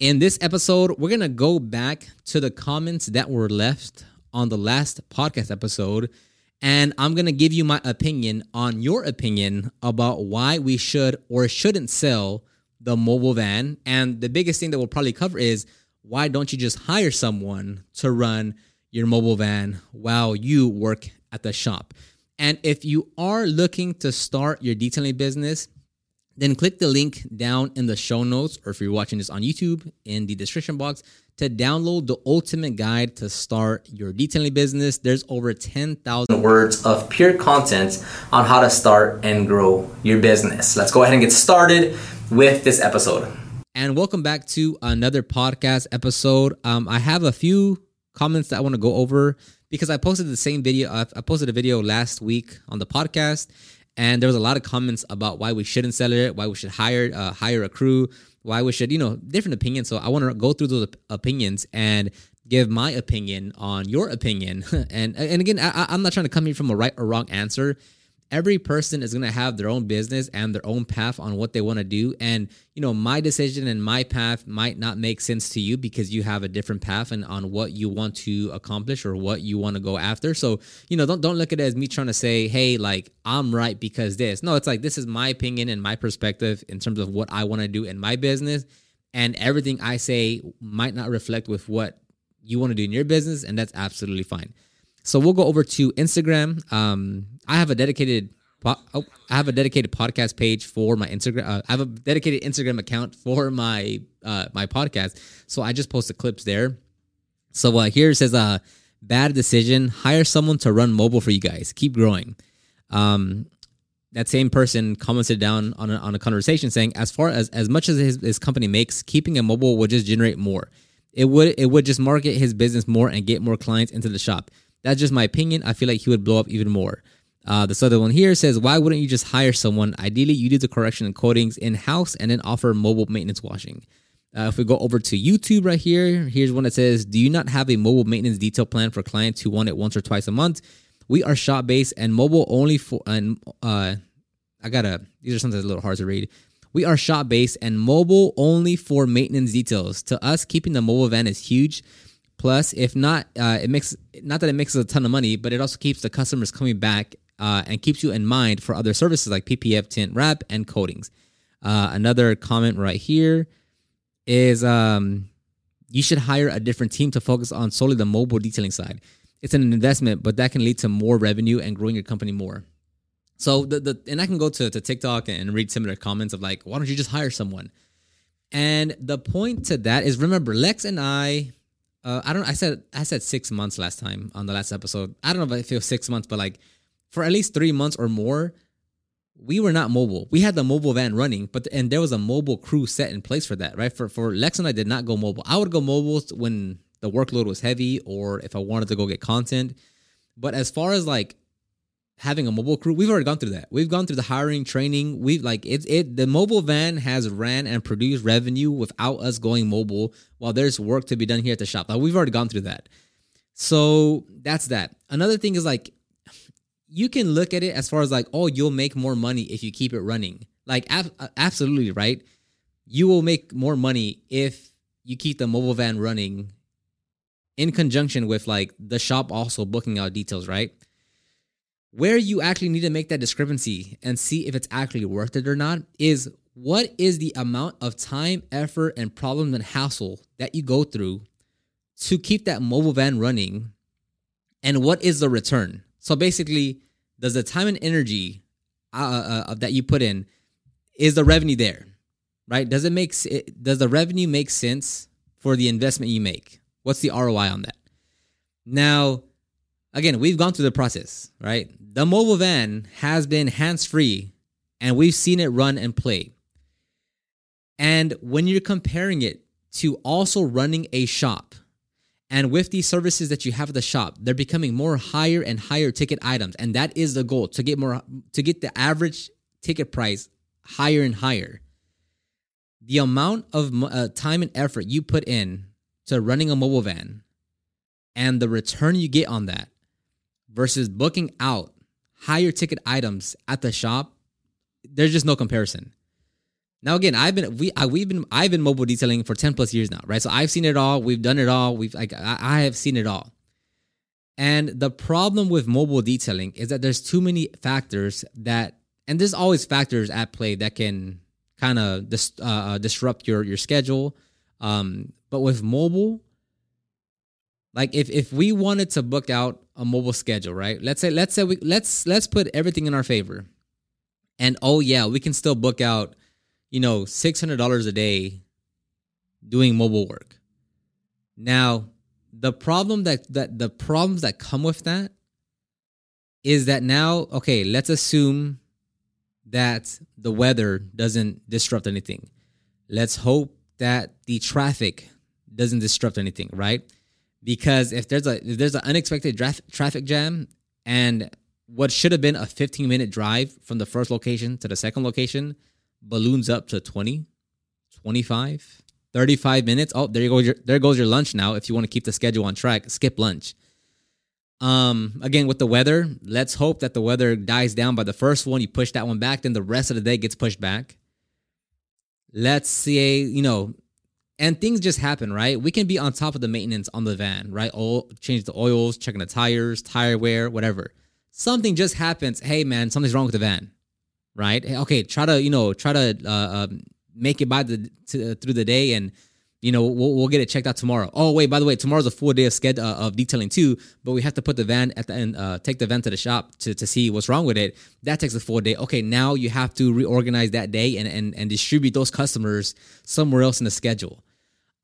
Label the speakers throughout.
Speaker 1: In this episode, we're going to go back to the comments that were left on the last podcast episode. And I'm going to give you my opinion on your opinion about why we should or shouldn't sell the mobile van. And the biggest thing that we'll probably cover is why don't you just hire someone to run your mobile van while you work at the shop? And if you are looking to start your detailing business, then click the link down in the show notes, or if you're watching this on YouTube, in the description box to download the ultimate guide to start your detailing business. There's over 10,000 words of pure content on how to start and grow your business. Let's go ahead and get started with this episode. And welcome back to another podcast episode. Um, I have a few comments that I want to go over because I posted the same video. I posted a video last week on the podcast and there was a lot of comments about why we shouldn't sell it, why we should hire uh, hire a crew, why we should, you know, different opinions. So I want to go through those opinions and give my opinion on your opinion. and and again, I, I'm not trying to come here from a right or wrong answer every person is going to have their own business and their own path on what they want to do. And you know my decision and my path might not make sense to you because you have a different path and on what you want to accomplish or what you want to go after. So you know don't don't look at it as me trying to say hey like I'm right because this. No it's like this is my opinion and my perspective in terms of what I want to do in my business. And everything I say might not reflect with what you want to do in your business and that's absolutely fine so we'll go over to Instagram. Um, I have a dedicated oh, I have a dedicated podcast page for my Instagram. Uh, I have a dedicated Instagram account for my uh, my podcast. So I just post the clips there. So uh, here it says, uh, "Bad decision. Hire someone to run mobile for you guys. Keep growing." Um, that same person commented down on a, on a conversation saying, "As far as as much as his, his company makes, keeping a mobile would just generate more. It would it would just market his business more and get more clients into the shop. That's just my opinion. I feel like he would blow up even more. Uh, this other one here says, why wouldn't you just hire someone? Ideally, you do the correction and coatings in house and then offer mobile maintenance washing. Uh, if we go over to YouTube right here, here's one that says, Do you not have a mobile maintenance detail plan for clients who want it once or twice a month? We are shop based and mobile only for, and uh, I gotta, these are something a little hard to read. We are shop based and mobile only for maintenance details. To us, keeping the mobile van is huge. Plus, if not, uh, it makes not that it makes a ton of money, but it also keeps the customers coming back uh, and keeps you in mind for other services like PPF, tint wrap, and coatings. Uh, another comment right here is um, you should hire a different team to focus on solely the mobile detailing side. It's an investment, but that can lead to more revenue and growing your company more. So the, the and I can go to, to TikTok and read similar comments of like, why don't you just hire someone? And the point to that is remember, Lex and I uh, I don't. I said I said six months last time on the last episode. I don't know if it was six months, but like for at least three months or more, we were not mobile. We had the mobile van running, but and there was a mobile crew set in place for that, right? For for Lex and I did not go mobile. I would go mobile when the workload was heavy or if I wanted to go get content. But as far as like having a mobile crew, we've already gone through that. We've gone through the hiring, training. We've like it's it the mobile van has ran and produced revenue without us going mobile while there's work to be done here at the shop. Like we've already gone through that. So that's that. Another thing is like you can look at it as far as like, oh, you'll make more money if you keep it running. Like ab- uh, absolutely right. You will make more money if you keep the mobile van running in conjunction with like the shop also booking out details, right? Where you actually need to make that discrepancy and see if it's actually worth it or not is what is the amount of time, effort, and problem and hassle that you go through to keep that mobile van running, and what is the return? So basically, does the time and energy uh, uh, uh that you put in is the revenue there, right? Does it make does the revenue make sense for the investment you make? What's the ROI on that? Now, again, we've gone through the process, right? The mobile van has been hands free and we've seen it run and play. And when you're comparing it to also running a shop, and with these services that you have at the shop, they're becoming more higher and higher ticket items. And that is the goal to get more, to get the average ticket price higher and higher. The amount of uh, time and effort you put in to running a mobile van and the return you get on that versus booking out higher ticket items at the shop, there's just no comparison. Now again, I've been we I, we've been I've been mobile detailing for 10 plus years now, right? So I've seen it all, we've done it all, we've like I, I have seen it all. And the problem with mobile detailing is that there's too many factors that and there's always factors at play that can kind of dis, uh, uh, disrupt your your schedule. Um, but with mobile, like if if we wanted to book out a mobile schedule, right? Let's say let's say we let's let's put everything in our favor. And oh yeah, we can still book out, you know, $600 a day doing mobile work. Now, the problem that that the problems that come with that is that now, okay, let's assume that the weather doesn't disrupt anything. Let's hope that the traffic doesn't disrupt anything, right? Because if there's a if there's an unexpected traffic jam and what should have been a 15 minute drive from the first location to the second location balloons up to 20 25 35 minutes. Oh there you go your, there goes your lunch now if you want to keep the schedule on track. Skip lunch. Um again with the weather let's hope that the weather dies down by the first one. You push that one back then the rest of the day gets pushed back. Let's say you know and things just happen, right? We can be on top of the maintenance on the van, right? Oil, change the oils, checking the tires, tire wear, whatever. Something just happens. Hey, man, something's wrong with the van, right? Okay, try to you know try to uh, um, make it by the to, uh, through the day, and you know we'll, we'll get it checked out tomorrow. Oh wait, by the way, tomorrow's a full day of schedule uh, of detailing too, but we have to put the van at the end, uh, take the van to the shop to, to see what's wrong with it. That takes a full day. Okay, now you have to reorganize that day and and and distribute those customers somewhere else in the schedule.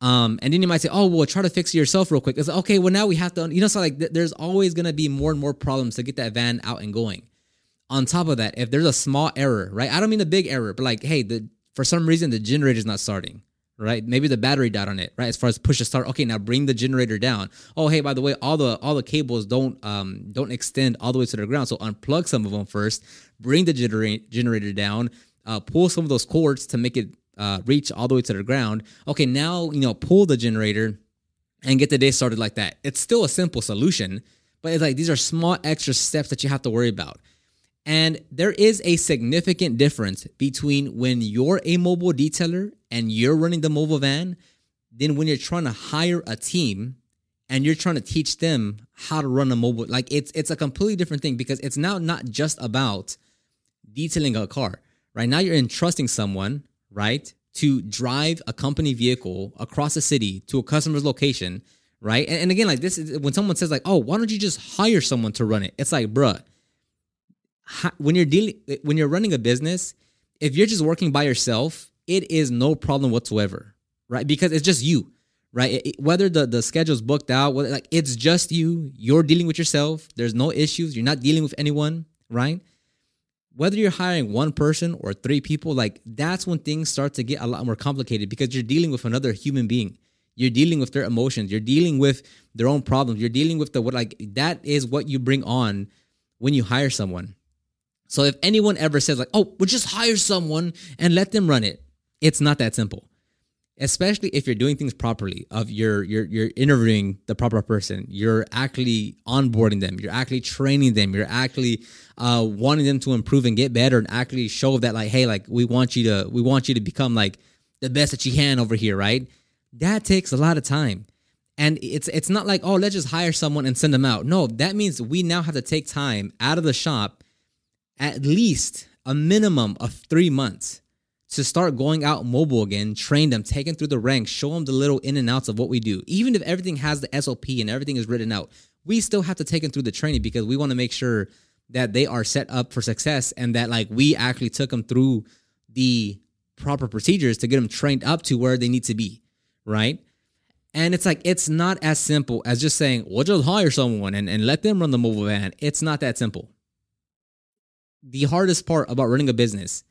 Speaker 1: Um, and then you might say, "Oh, well, try to fix it yourself real quick." It's like, okay. Well, now we have to, you know, so like th- there's always gonna be more and more problems to get that van out and going. On top of that, if there's a small error, right? I don't mean a big error, but like, hey, the for some reason the generator's not starting, right? Maybe the battery died on it, right? As far as push to start, okay, now bring the generator down. Oh, hey, by the way, all the all the cables don't um don't extend all the way to the ground, so unplug some of them first. Bring the generator generator down. Uh, pull some of those cords to make it uh, reach all the way to the ground. Okay, now you know pull the generator and get the day started like that. It's still a simple solution, but it's like these are small extra steps that you have to worry about. And there is a significant difference between when you're a mobile detailer and you're running the mobile van, than when you're trying to hire a team and you're trying to teach them how to run a mobile. Like it's it's a completely different thing because it's now not just about detailing a car. Right now, you're entrusting someone right? To drive a company vehicle across a city to a customer's location, right? And, and again, like this is when someone says like, "Oh, why don't you just hire someone to run it?" It's like, bruh, when you're dealing when you're running a business, if you're just working by yourself, it is no problem whatsoever, right? Because it's just you, right? It, whether the the schedule's booked out, whether, like it's just you. You're dealing with yourself. There's no issues. You're not dealing with anyone, right? Whether you're hiring one person or three people, like that's when things start to get a lot more complicated because you're dealing with another human being. You're dealing with their emotions. You're dealing with their own problems. You're dealing with the what like that is what you bring on when you hire someone. So if anyone ever says like, "Oh, we'll just hire someone and let them run it," it's not that simple especially if you're doing things properly of you're you're you're interviewing the proper person you're actually onboarding them you're actually training them you're actually uh, wanting them to improve and get better and actually show that like hey like we want you to we want you to become like the best that you can over here right? That takes a lot of time. And it's it's not like oh let's just hire someone and send them out. No that means we now have to take time out of the shop at least a minimum of three months to start going out mobile again, train them, take them through the ranks, show them the little in and outs of what we do. Even if everything has the SOP and everything is written out, we still have to take them through the training because we want to make sure that they are set up for success and that like we actually took them through the proper procedures to get them trained up to where they need to be, right? And it's like it's not as simple as just saying, we'll just hire someone and, and let them run the mobile van. It's not that simple. The hardest part about running a business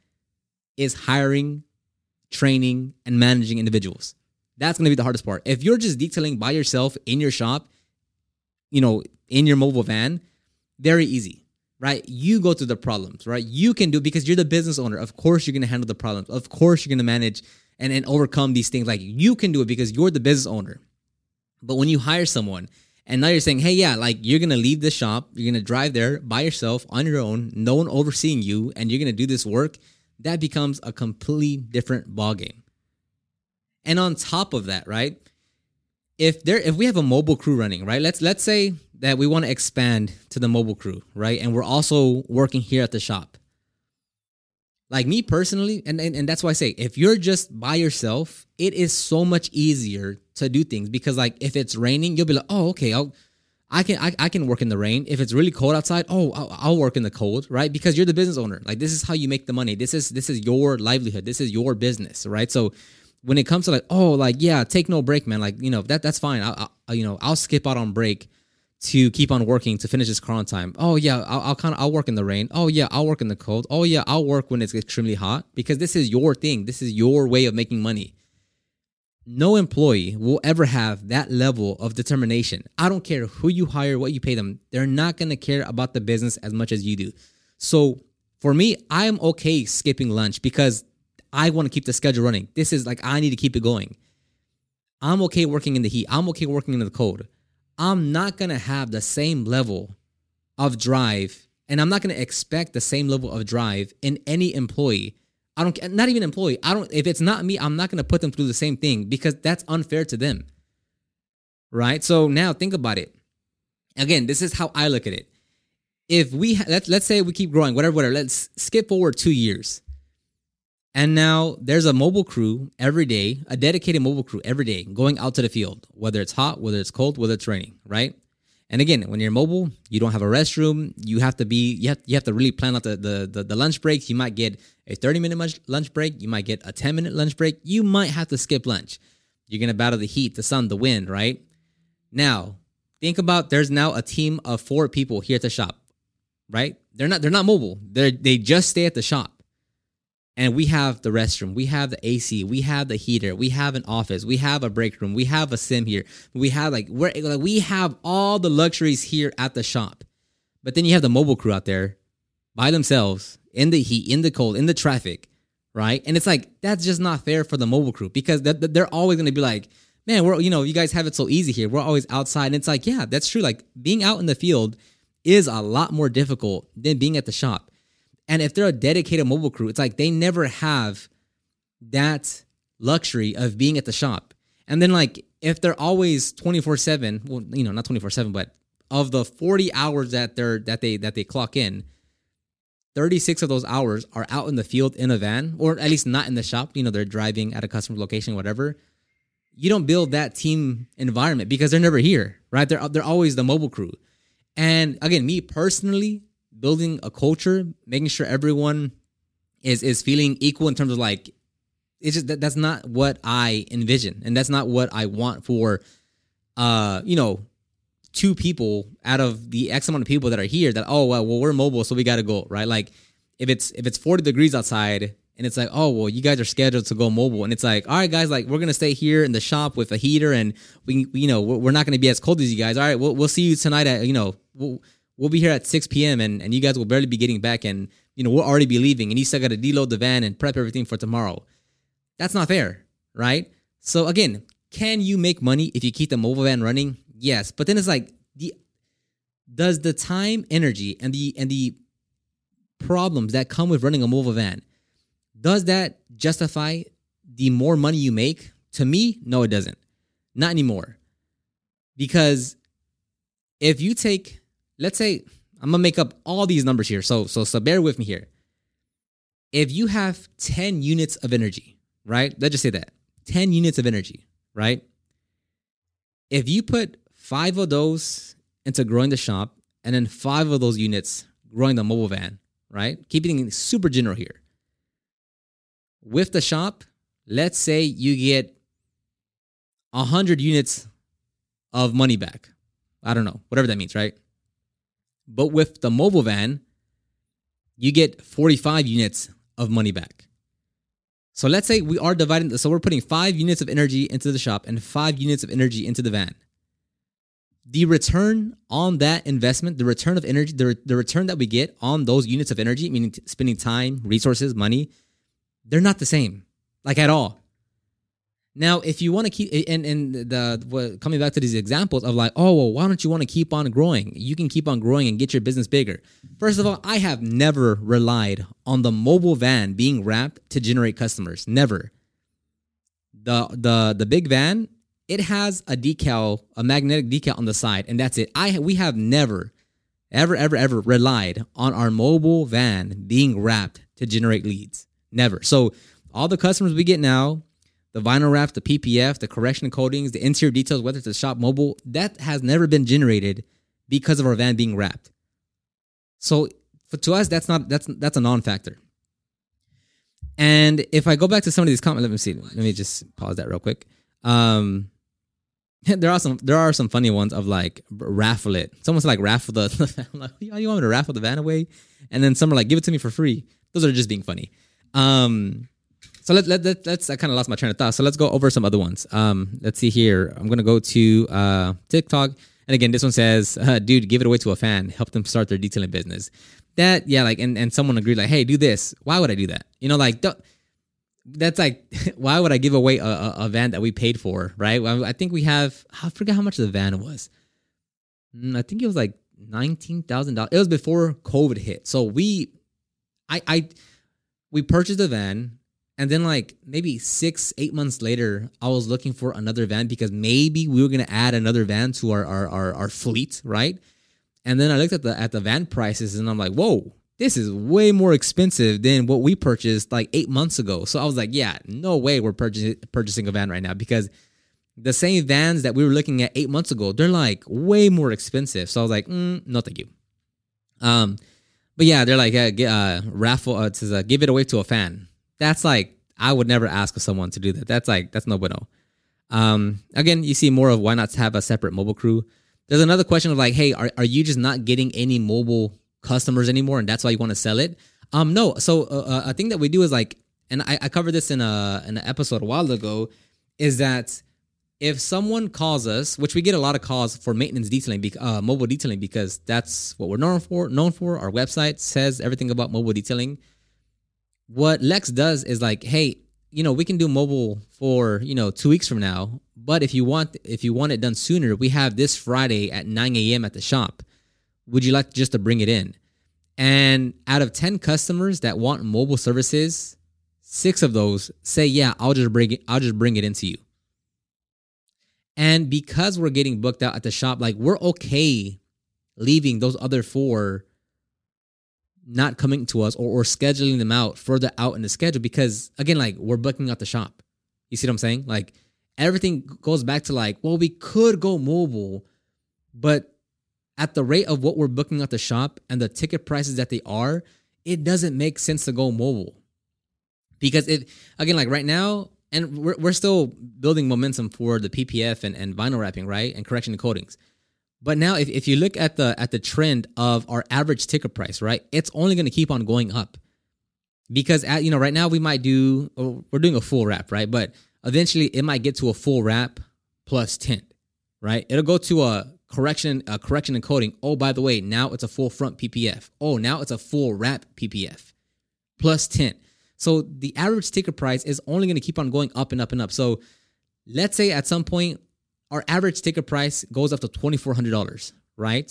Speaker 1: is hiring, training, and managing individuals. That's going to be the hardest part. If you're just detailing by yourself in your shop, you know, in your mobile van, very easy, right? You go through the problems, right? You can do because you're the business owner. Of course, you're going to handle the problems. Of course, you're going to manage and, and overcome these things. Like you can do it because you're the business owner. But when you hire someone and now you're saying, hey, yeah, like you're going to leave the shop, you're going to drive there by yourself on your own, no one overseeing you, and you're going to do this work that becomes a completely different ballgame. And on top of that, right? If there if we have a mobile crew running, right? Let's let's say that we want to expand to the mobile crew, right? And we're also working here at the shop. Like me personally, and, and, and that's why I say if you're just by yourself, it is so much easier to do things because like if it's raining, you'll be like, oh, okay, I'll I can I, I can work in the rain. If it's really cold outside, oh, I'll, I'll, work in the cold, right? Because you're the business owner. Like this is how you make the money. This is this is your livelihood. This is your business, right? So when it comes to like, oh, like yeah, take no break, man. Like you know that that's fine. I, I you know I'll skip out on break to keep on working to finish this car on time. Oh yeah, I'll, I'll kind of I'll work in the rain. Oh yeah, I'll work in the cold. Oh yeah, I'll work when it's extremely hot because this is your thing. This is your way of making money no employee will ever have that level of determination. I don't care who you hire, what you pay them. They're not going to care about the business as much as you do. So for me, I'm okay skipping lunch because I want to keep the schedule running. This is like, I need to keep it going. I'm okay working in the heat. I'm okay working in the cold. I'm not going to have the same level of drive and I'm not going to expect the same level of drive in any employee I don't not even employee. I don't if it's not me, I'm not going to put them through the same thing because that's unfair to them. Right? So now think about it. Again, this is how I look at it. If we let's let's say we keep growing, whatever whatever, let's skip forward 2 years. And now there's a mobile crew every day, a dedicated mobile crew every day going out to the field, whether it's hot, whether it's cold, whether it's raining, right? And again, when you're mobile, you don't have a restroom. You have to be you have you have to really plan out the the the, the lunch breaks. You might get a 30 minute lunch break. You might get a 10 minute lunch break. You might have to skip lunch. You're gonna battle the heat, the sun, the wind, right? Now, think about there's now a team of four people here at the shop, right? They're not they're not mobile. They they just stay at the shop and we have the restroom, we have the AC, we have the heater, we have an office, we have a break room, we have a sim here, we have like we're like we have all the luxuries here at the shop. But then you have the mobile crew out there by themselves in the heat, in the cold, in the traffic, right? And it's like that's just not fair for the mobile crew because they're always going to be like, man, we're you know you guys have it so easy here. We're always outside, and it's like yeah, that's true. Like being out in the field is a lot more difficult than being at the shop and if they're a dedicated mobile crew, it's like they never have that luxury of being at the shop. And then like if they're always 24/7, well, you know, not 24/7, but of the 40 hours that they're that they that they clock in, 36 of those hours are out in the field in a van or at least not in the shop, you know, they're driving at a customer location whatever. You don't build that team environment because they're never here, right? They're they're always the mobile crew. And again, me personally, building a culture, making sure everyone is is feeling equal in terms of like it's just that that's not what I envision and that's not what I want for uh you know two people out of the X amount of people that are here that oh well, well we're mobile so we got to go right like if it's if it's 40 degrees outside and it's like oh well you guys are scheduled to go mobile and it's like all right guys like we're gonna stay here in the shop with a heater and we you know we're, not gonna be as cold as you guys all right we'll, we'll see you tonight at you know we'll, we'll be here at 6 p.m. and, and you guys will barely be getting back and you know we'll already be leaving and you still got to deload the van and prep everything for tomorrow. That's not fair, right? So again, can you make money if you keep the mobile van running? Yes, but then it's like the does the time, energy, and the and the problems that come with running a mobile van does that justify the more money you make? To me, no, it doesn't. Not anymore. Because if you take let's say I'm gonna make up all these numbers here. So so so bear with me here. If you have 10 units of energy, right? Let's just say that 10 units of energy, right? If you put five of those into growing the shop and then five of those units growing the mobile van, right? Keeping it super general here. With the shop, let's say you get 100 units of money back. I don't know, whatever that means, right? But with the mobile van, you get 45 units of money back. So let's say we are dividing, so we're putting five units of energy into the shop and five units of energy into the van. The return on that investment, the return of energy, the, the return that we get on those units of energy, meaning spending time, resources, money, they're not the same, like at all. Now, if you want to keep and and the what, coming back to these examples of like, oh well, why don't you want to keep on growing? You can keep on growing and get your business bigger. First of all, I have never relied on the mobile van being wrapped to generate customers. Never. The the the big van, it has a decal, a magnetic decal on the side, and that's it. I we have never, ever, ever, ever relied on our mobile van being wrapped to generate leads. Never. So all the customers we get now the vinyl wrap, the PPF, the correction coatings, the interior details, whether it's a shop mobile, that has never been generated because of our van being wrapped. So for, to us, that's not that's that's a non-factor. And if I go back to some of these comments, let me see. Let me just pause that real quick. Um, there are some there are some funny ones of like raffle it. Someone's like raffle the, the like, you want me to raffle the van away? And then some are like give it to me for free. Those are just being funny. Um, so let, let, let, us I kind of lost my train of thought. So let's go over some other ones. Um, let's see here. I'm to go to uh, TikTok. And again, this one says, uh, dude, give it away to a fan. Help them start their detailing business. That, yeah, like, and, and someone agreed, like, hey, do this. Why would I do that? You know, like, that's like, why would I give away a, a, a, van that we paid for, right? I think we have, I forget how much the van was. Mm, I think it was like $19,000. It was before COVID hit. So we, I, I, we purchased the van and then like maybe six, eight months later, I was looking for another van because maybe we were gonna add another van to our our our, our fleet, right? And then I looked at the at the van prices and I'm like, whoa, this is way more expensive than what we purchased like eight months ago. So I was like, yeah, no way we're purchasing purchasing a van right now because the same vans that we were looking at eight months ago, they're like way more expensive. So I was like, mm, no, thank you. Um, but yeah, they're like, uh, uh raffle uh, to uh, give it away to a fan that's like I would never ask someone to do that. That's like that's no bueno. Um, again, you see more of why not have a separate mobile crew. There's another question of like, hey, are, are you just not getting any mobile customers anymore, and that's why you want to sell it? Um, no. So uh, uh, a thing that we do is like, and I, I covered this in a in an episode a while ago, is that if someone calls us, which we get a lot of calls for maintenance detailing, uh, mobile detailing, because that's what we're known for. Known for our website says everything about mobile detailing what Lex does is like, hey, you know, we can do mobile for, you know, two weeks from now. But if you want if you want it done sooner, we have this Friday at 9 a.m. at the shop. Would you like just to bring it in? And out of 10 customers that want mobile services, six of those say, yeah, I'll just bring it, I'll just bring it into you. And because we're getting booked out at the shop, like we're okay leaving those other four not coming to us or, or scheduling them out further out in the schedule because again like we're booking out the shop you see what i'm saying like everything goes back to like well we could go mobile but at the rate of what we're booking at the shop and the ticket prices that they are it doesn't make sense to go mobile. Because it again like right now and we're, we're still building momentum for the ppf and, and vinyl wrapping right? And correction and coatings. But now, if, if you look at the at the trend of our average ticket price, right, it's only going to keep on going up. Because at you know right now we might do oh, we're doing a full wrap, right, but eventually it might get to a full wrap plus tint, right? It'll go to a correction a correction and coating. Oh, by the way, now it's a full front PPF. Oh, now it's a full wrap PPF plus tint. So the average ticket price is only going to keep on going up and up and up. So let's say at some point our average ticket price goes up to twenty four hundred dollars, right?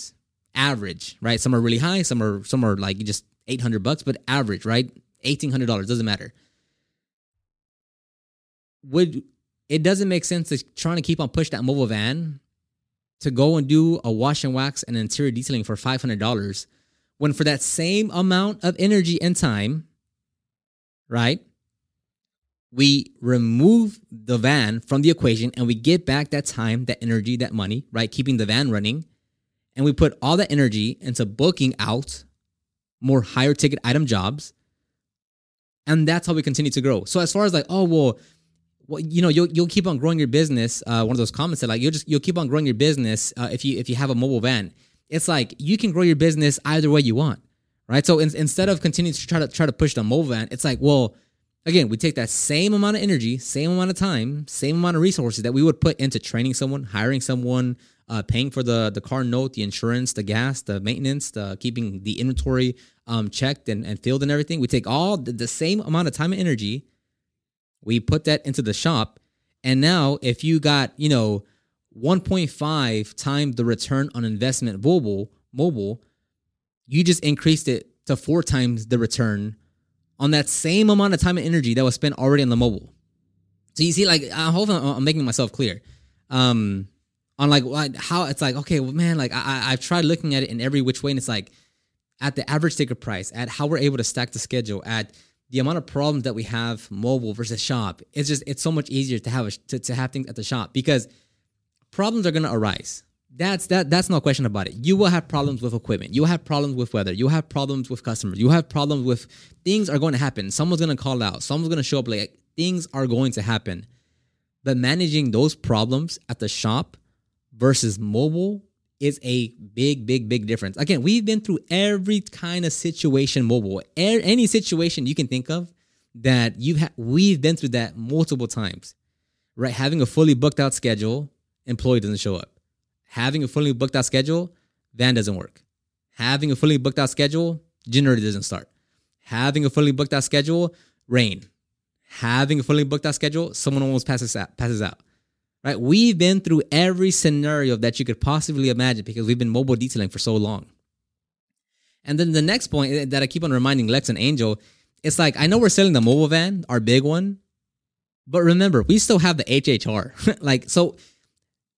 Speaker 1: Average, right? Some are really high, some are some are like just eight hundred bucks, but average, right? Eighteen hundred dollars doesn't matter. Would it doesn't make sense to trying to keep on push that mobile van to go and do a wash and wax and interior detailing for five hundred dollars when for that same amount of energy and time, right? we remove the van from the equation and we get back that time, that energy, that money, right? Keeping the van running. And we put all that energy into booking out more higher ticket item jobs. And that's how we continue to grow. So as far as like, oh well, well, you know, you'll you'll keep on growing your business. Uh, one of those comments said like you'll just you'll keep on growing your business uh, if you if you have a mobile van. It's like you can grow your business either way you want, right? So in, instead of continuing to try to try to push the mobile van, it's like, well, again, we take that same amount of energy, same amount of time, same amount of resources that we would put into training someone, hiring someone, uh, paying for the the car note, the insurance, the gas, the maintenance, the keeping the inventory um, checked and, and filled and everything. We take all the, the same amount of time and energy, we put that into the shop, And now, if you got, you know, 1.5 times the return on investment mobile, mobile, you just increased it to four times the return on that same amount of time and energy that was spent already on the mobile. So you see, like, I hope I'm making myself clear. Um, on like how it's like, okay, well, man, like I, I've tried looking at it in every which way, and it's like at the average ticket price, at how we're able to stack the schedule, at the amount of problems that we have mobile versus shop. It's just it's so much easier to have a, to, to have things at the shop because problems are gonna arise. That's that that's no question about it. You will have problems with equipment. You will have problems with weather. You will have problems with customers. You will have problems with things are going to happen. Someone's gonna call out. Someone's gonna show up like Things are going to happen. But managing those problems at the shop versus mobile is a big, big, big difference. Again, we've been through every kind of situation mobile, er, any situation you can think of that you've had. We've been through that multiple times, right? Having a fully booked out schedule, employee doesn't show up. Having a fully booked out schedule, van doesn't work. Having a fully booked out schedule, generator doesn't start. Having a fully booked out schedule, rain. Having a fully booked out schedule, someone almost passes out. Passes out right? We've been through every scenario that you could possibly imagine because we've been mobile detailing for so long. And then the next point eh, that I keep on reminding Lex and Angel, it's like I know we're selling the mobile van, our big one, but remember we still have the HHR. like so,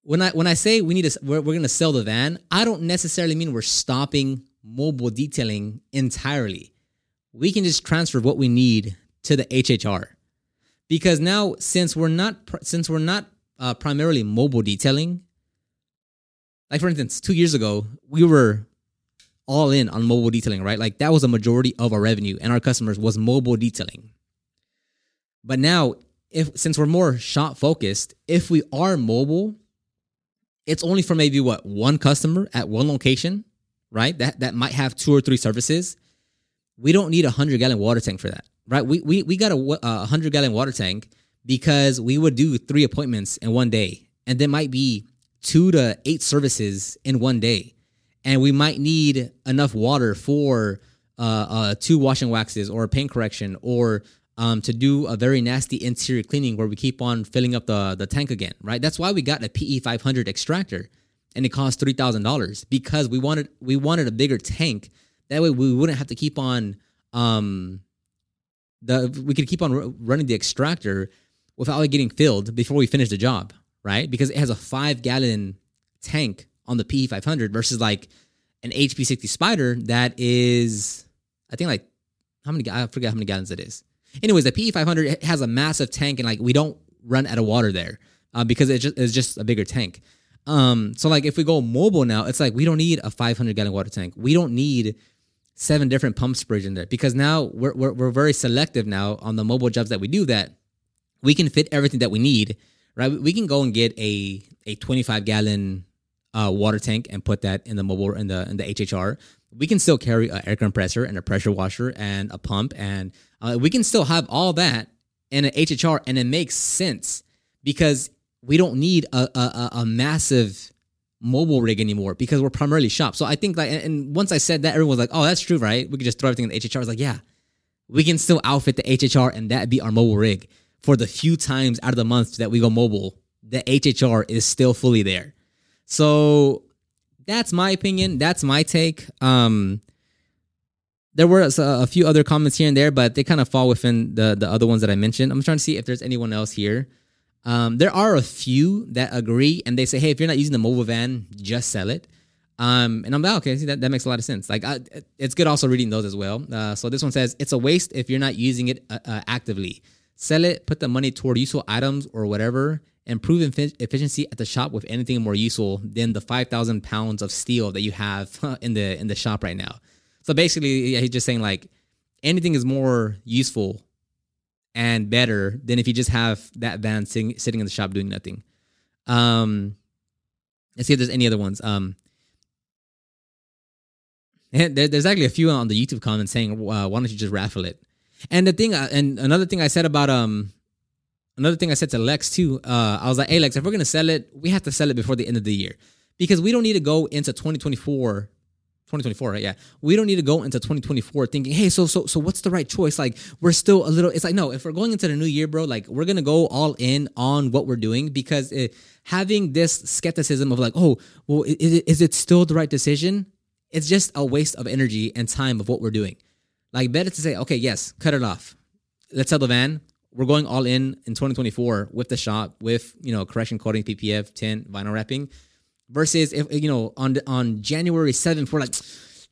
Speaker 1: when I when I say we need to we're, we're going to sell the van, I don't necessarily mean we're stopping mobile detailing entirely. We can just transfer what we need to the HHR because now since we're not since we're not uh, primarily mobile detailing. Like for instance, two years ago, we were all in on mobile detailing, right? Like that was a majority of our revenue and our customers was mobile detailing. But now, if since we're more shop focused, if we are mobile, it's only for maybe what one customer at one location, right? That that might have two or three services. We don't need a hundred gallon water tank for that, right? We we we got a, a hundred gallon water tank because we would do three appointments in one day, and there might be two to eight services in one day, and we might need enough water for uh, uh, two washing waxes or a paint correction or um, to do a very nasty interior cleaning where we keep on filling up the the tank again, right? That's why we got a PE 500 extractor, and it cost three thousand dollars because we wanted we wanted a bigger tank. That way we wouldn't have to keep on um the we could keep on running the extractor without it getting filled before we finish the job, right? Because it has a five gallon tank on the PE 500 versus like an HP 60 Spider that is, I think like how many? I forget how many gallons it is. Anyways, the PE 500 has a massive tank and like we don't run out of water there uh, because just, it's just a bigger tank. Um, so like if we go mobile now, it's like we don't need a 500 gallon water tank. We don't need seven different pump sprays in there because now we're, we're, we're very selective now on the mobile jobs that we do that we can fit everything that we need, right? We can go and get a a 25 gallon uh, water tank and put that in the mobile in the in the HHR. We can still carry an air compressor and a pressure washer and a pump, and uh, we can still have all that in an HHR, and it makes sense because we don't need a, a, a massive mobile rig anymore because we're primarily shop. So I think like, and once I said that, everyone was like, "Oh, that's true, right? We could just throw everything in the HHR." I was like, "Yeah, we can still outfit the HHR, and that be our mobile rig." For the few times out of the month that we go mobile, the HHR is still fully there. So that's my opinion. That's my take. Um, there were a, few other comments here and there, but they kind of fall within the the other ones that I mentioned. I'm trying to see if there's anyone else here. Um, there are a few that agree and they say, hey, if you're not using the mobile van, just sell it. Um, and I'm like, okay, see, that, that makes a lot of sense. Like, I, it's good also reading those as well. Uh, so this one says, it's a waste if you're not using it uh, uh, actively. Sell it, put the money toward useful items or whatever, improve efficiency at the shop with anything more useful than the 5,000 pounds of steel that you have in the in the shop right now. So basically, yeah, he's just saying like anything is more useful and better than if you just have that van sitting, sitting in the shop doing nothing. Um, let's see if there's any other ones. Um, and there, there's actually a few on the YouTube comments saying, uh, "Why don't you just raffle it?" And the thing, uh, and another thing I said about um, another thing I said to Lex too. Uh, I was like, hey Lex, if we're gonna sell it, we have to sell it before the end of the year because we don't need to go into 2024, 2024, right? Yeah. We don't need to go into 2024 thinking, hey, so so so what's the right choice? Like we're still a little. It's like no, if we're going into the new year, bro, like we're gonna go all in on what we're doing because it, having this skepticism of like, oh, well, is is it still the right decision? It's just a waste of energy and time of what we're doing. Like better to say, okay, yes, cut it off. Let's sell the van. We're going all in in 2024 with the shop, with you know correction coating, PPF, tint, vinyl wrapping versus if you know on on January 7th we're like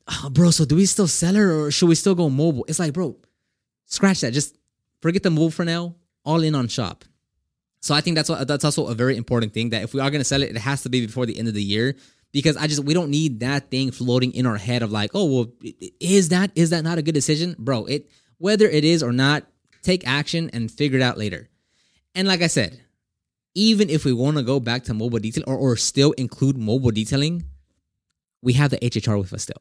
Speaker 1: oh, bro so do we still sell it or should we still go mobile? It's like bro scratch that. Just forget the mobile for now. All in on shop. So I think that's what, that's also a very important thing that if we are going to sell it it has to be before the end of the year because I just we don't need that thing floating in our head of like oh well is that is that not a good decision bro it whether it is or not take action and figure it out later and like I said even if we want to go back to mobile detail or, or still include mobile detailing, we have the HHR with us still.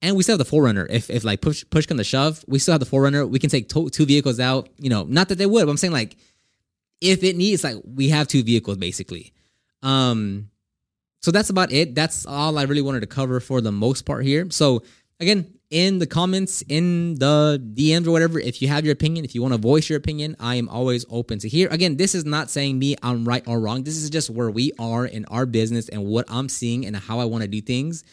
Speaker 1: And we still have the 4Runner. If, if like push push come to shove, we still have the 4Runner. We can take to, two vehicles out. You know, not that they would, but I'm saying like if it needs, like we have two vehicles basically. Um, so that's about it. That's all I really wanted to cover for the most part here. So again, in the comments, in the DMs or whatever, if you have your opinion, if you want to voice your opinion, I am always open to hear. Again, this is not saying me I'm right or wrong. This is just where we are in our business and what I'm seeing and how I want to do things.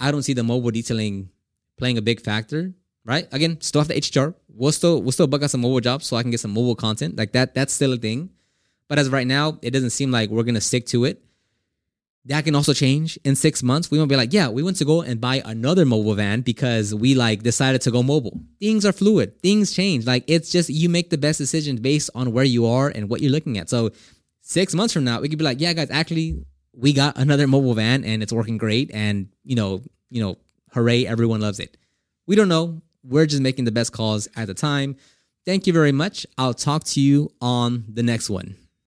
Speaker 1: I don't see the mobile detailing playing a big factor, right? Again, still have the HHR. We'll still we'll still book out some mobile jobs so I can get some mobile content. Like that, that's still a thing. But as right now, it doesn't seem like we're gonna stick to it that can also change in six months. We won't be like, yeah, we want to go and buy another mobile van because we like decided to go mobile. Things are fluid. Things change. Like it's just you make the best decisions based on where you are and what you're looking at. So six months from now, we could be like, yeah, guys, actually, we got another mobile van and it's working great. And you know, you know, hooray, everyone loves it. We don't know. We're just making the best calls at the time. Thank you very much. I'll talk to you on the next one.